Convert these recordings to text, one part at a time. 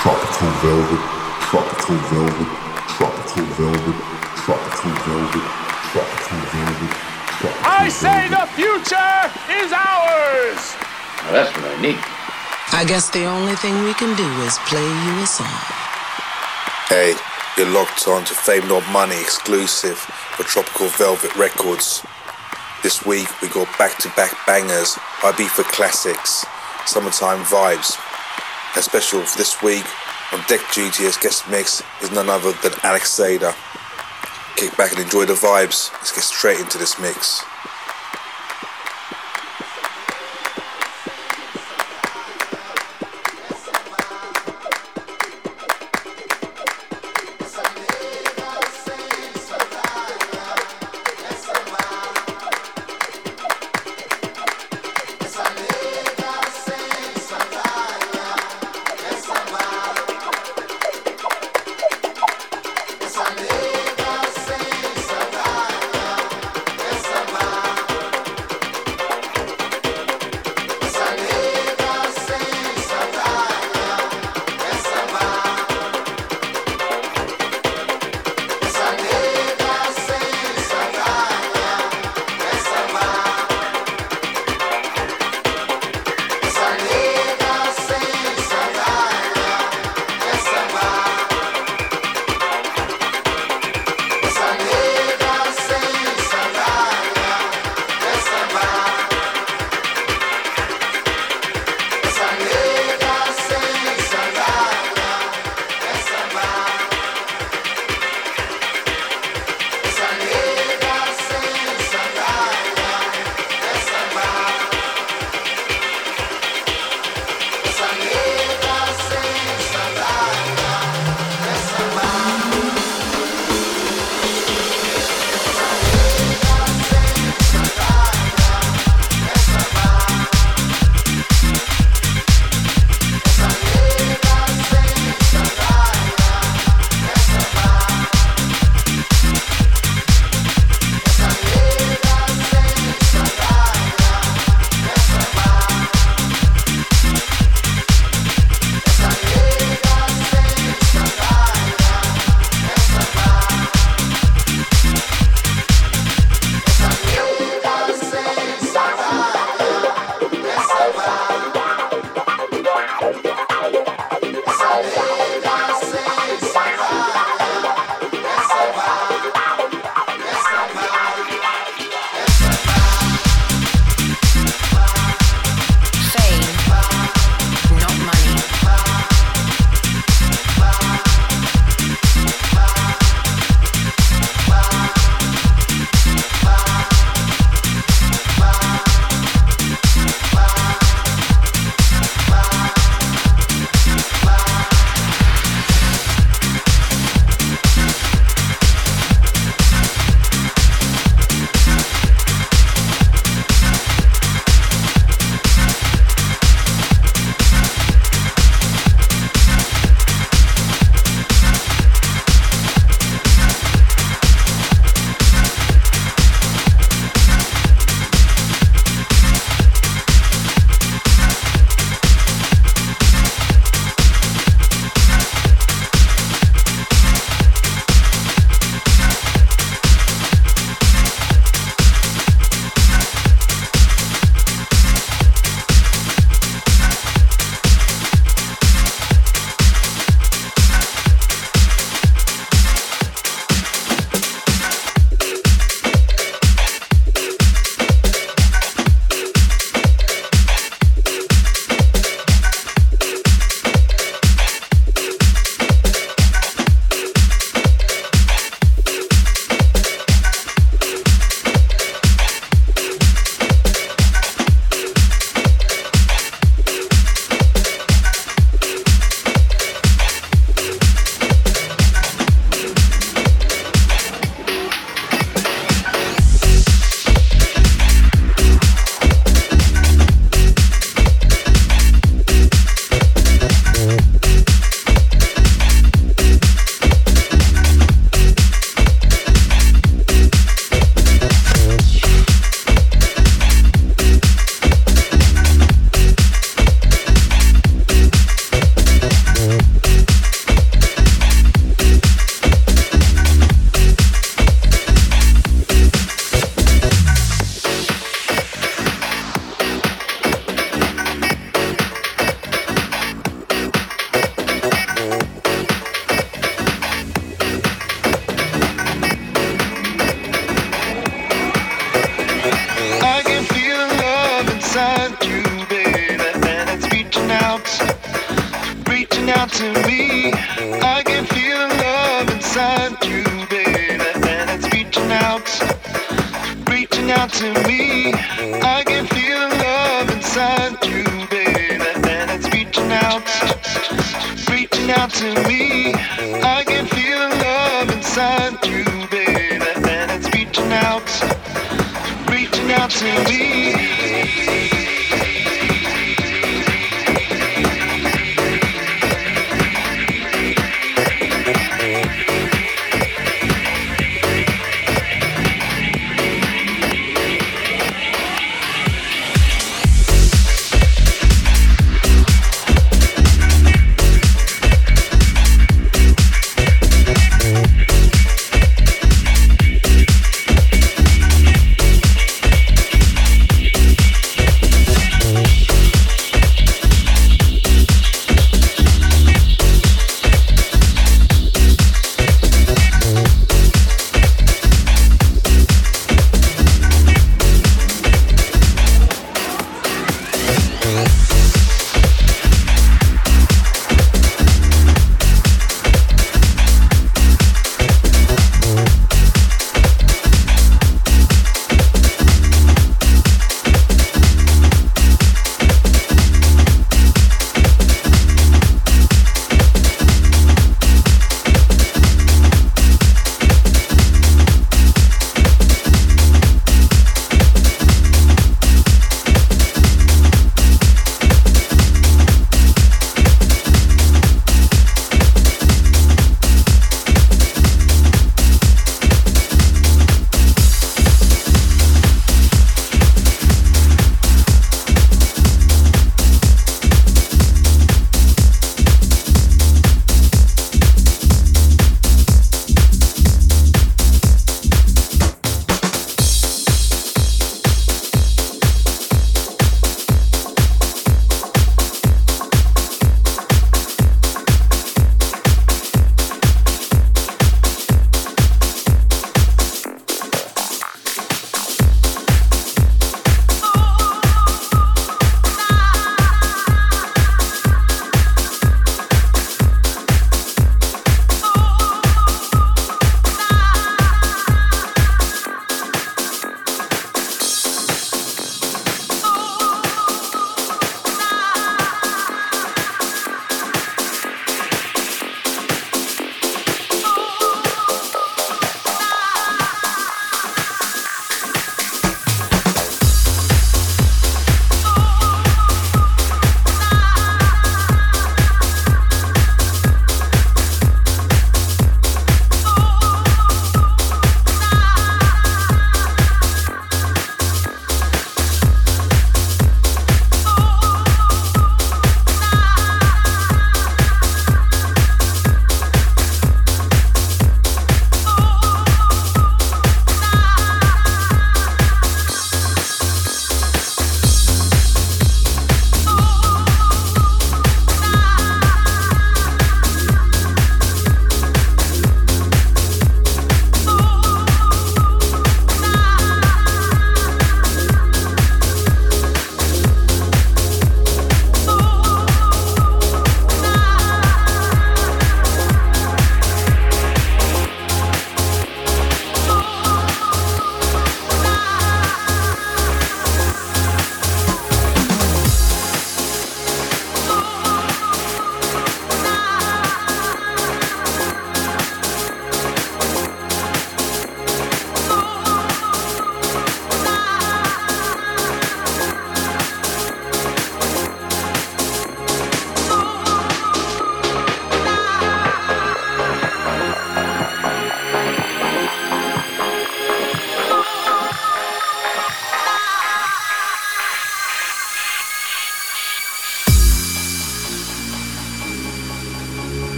Tropical velvet, tropical velvet, tropical velvet, tropical velvet, tropical velvet. Tropical I say the future is ours! Now that's what I need. I guess the only thing we can do is play you a song. Hey, you're locked on to Fame Not Money exclusive for Tropical Velvet Records. This week we got back to back bangers, Ibiza classics, summertime vibes. A special for this week on deck as guest mix is none other than Alex Sada. Kick back and enjoy the vibes. Let's get straight into this mix.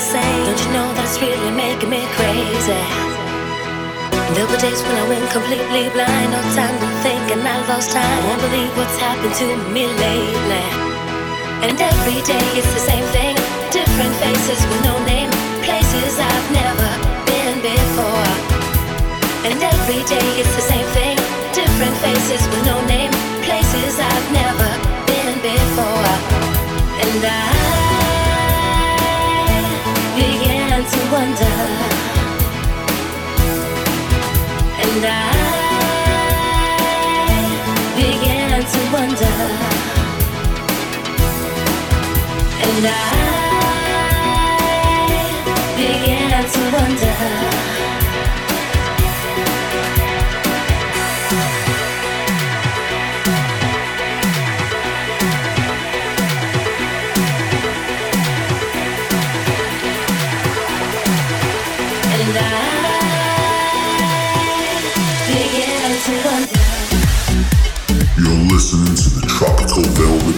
Insane. Don't you know that's really making me crazy? There were days when I went completely blind, no time to think, and I lost time. I won't believe what's happened to me lately. And every day it's the same thing, different faces with no name, places I've never been before. And every day it's the same thing, different faces with no name, places I've never been before. And I to wonder. And I began to wonder. And I began to wonder. Tropical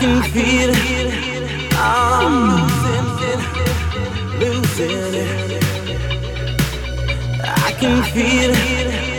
can feel it. I'm losing losing it. I can feel it.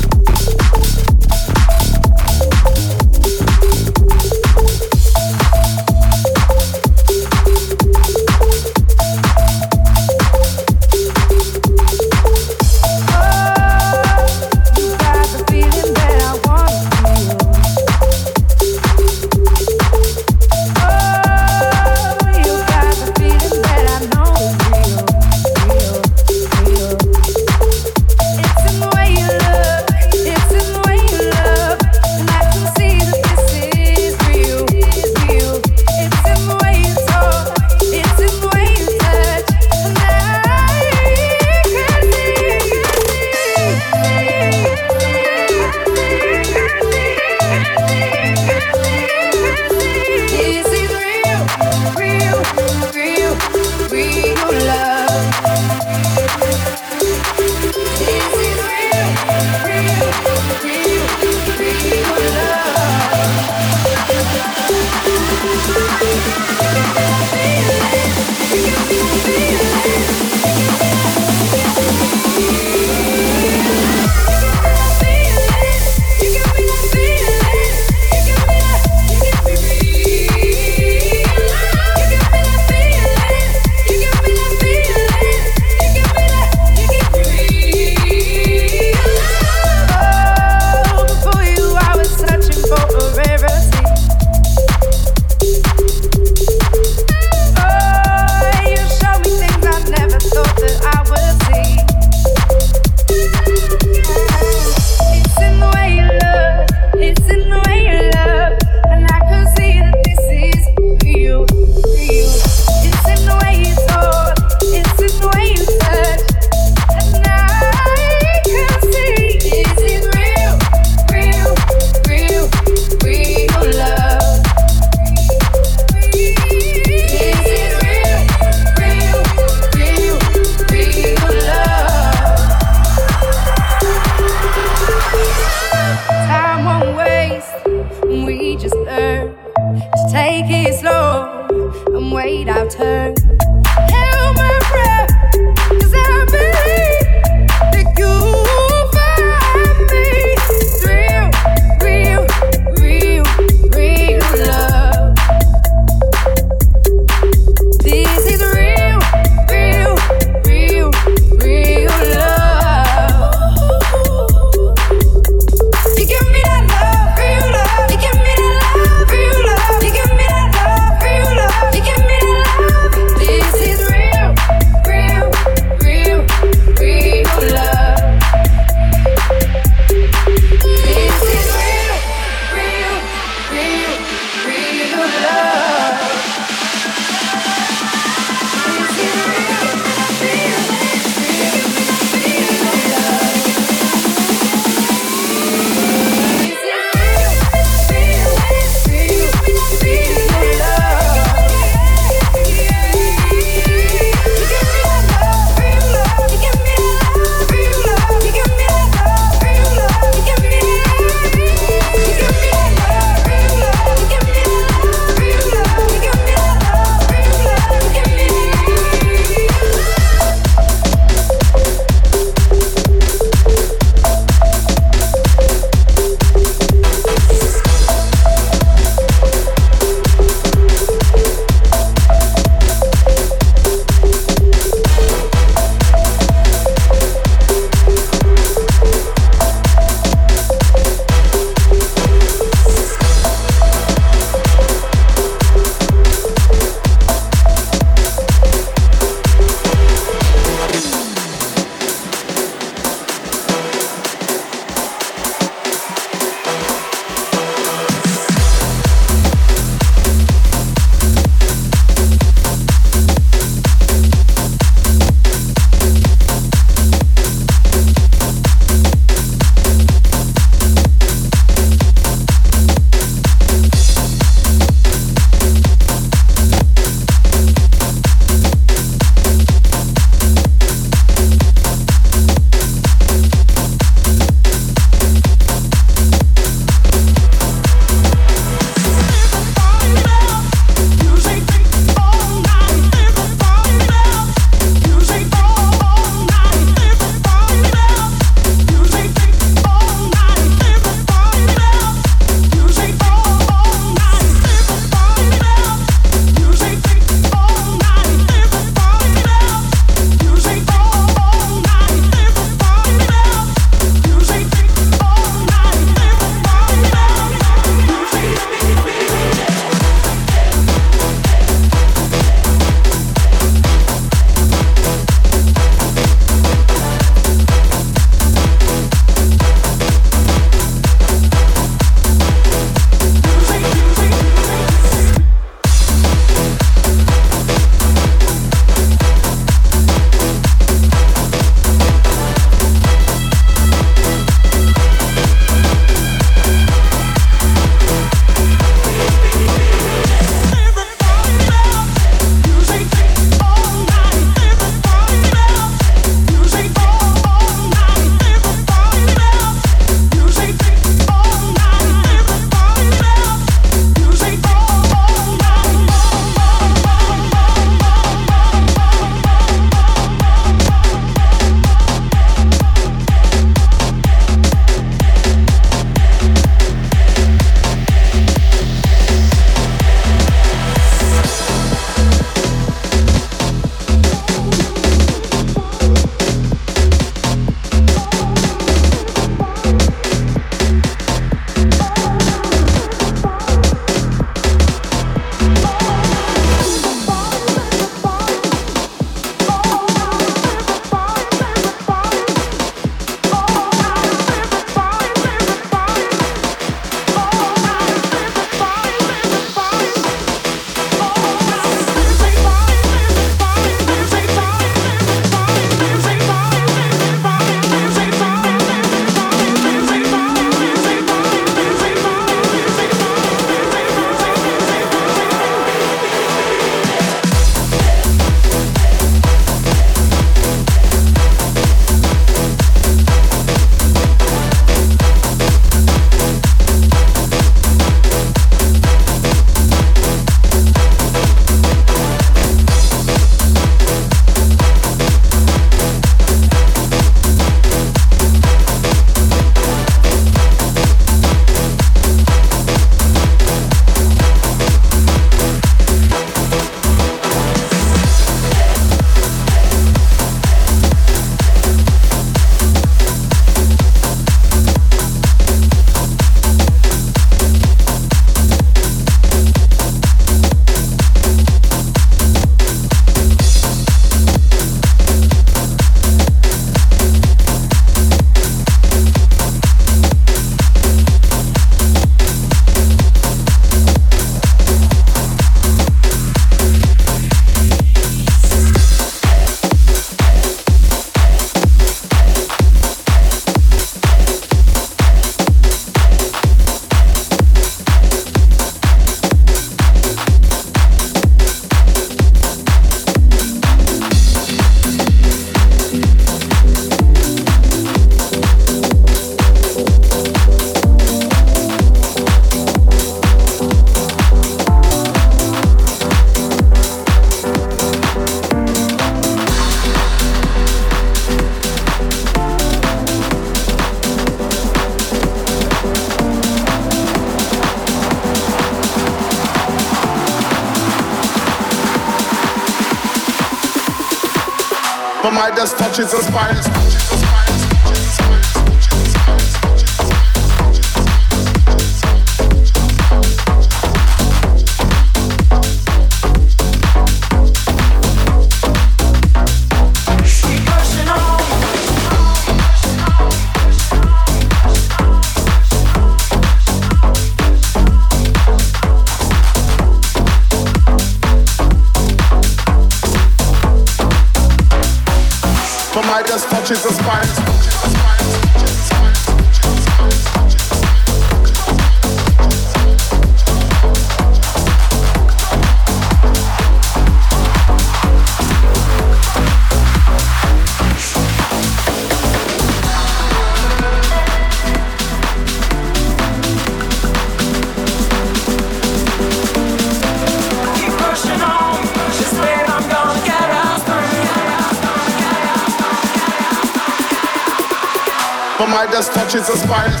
My dust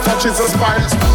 touches the spine.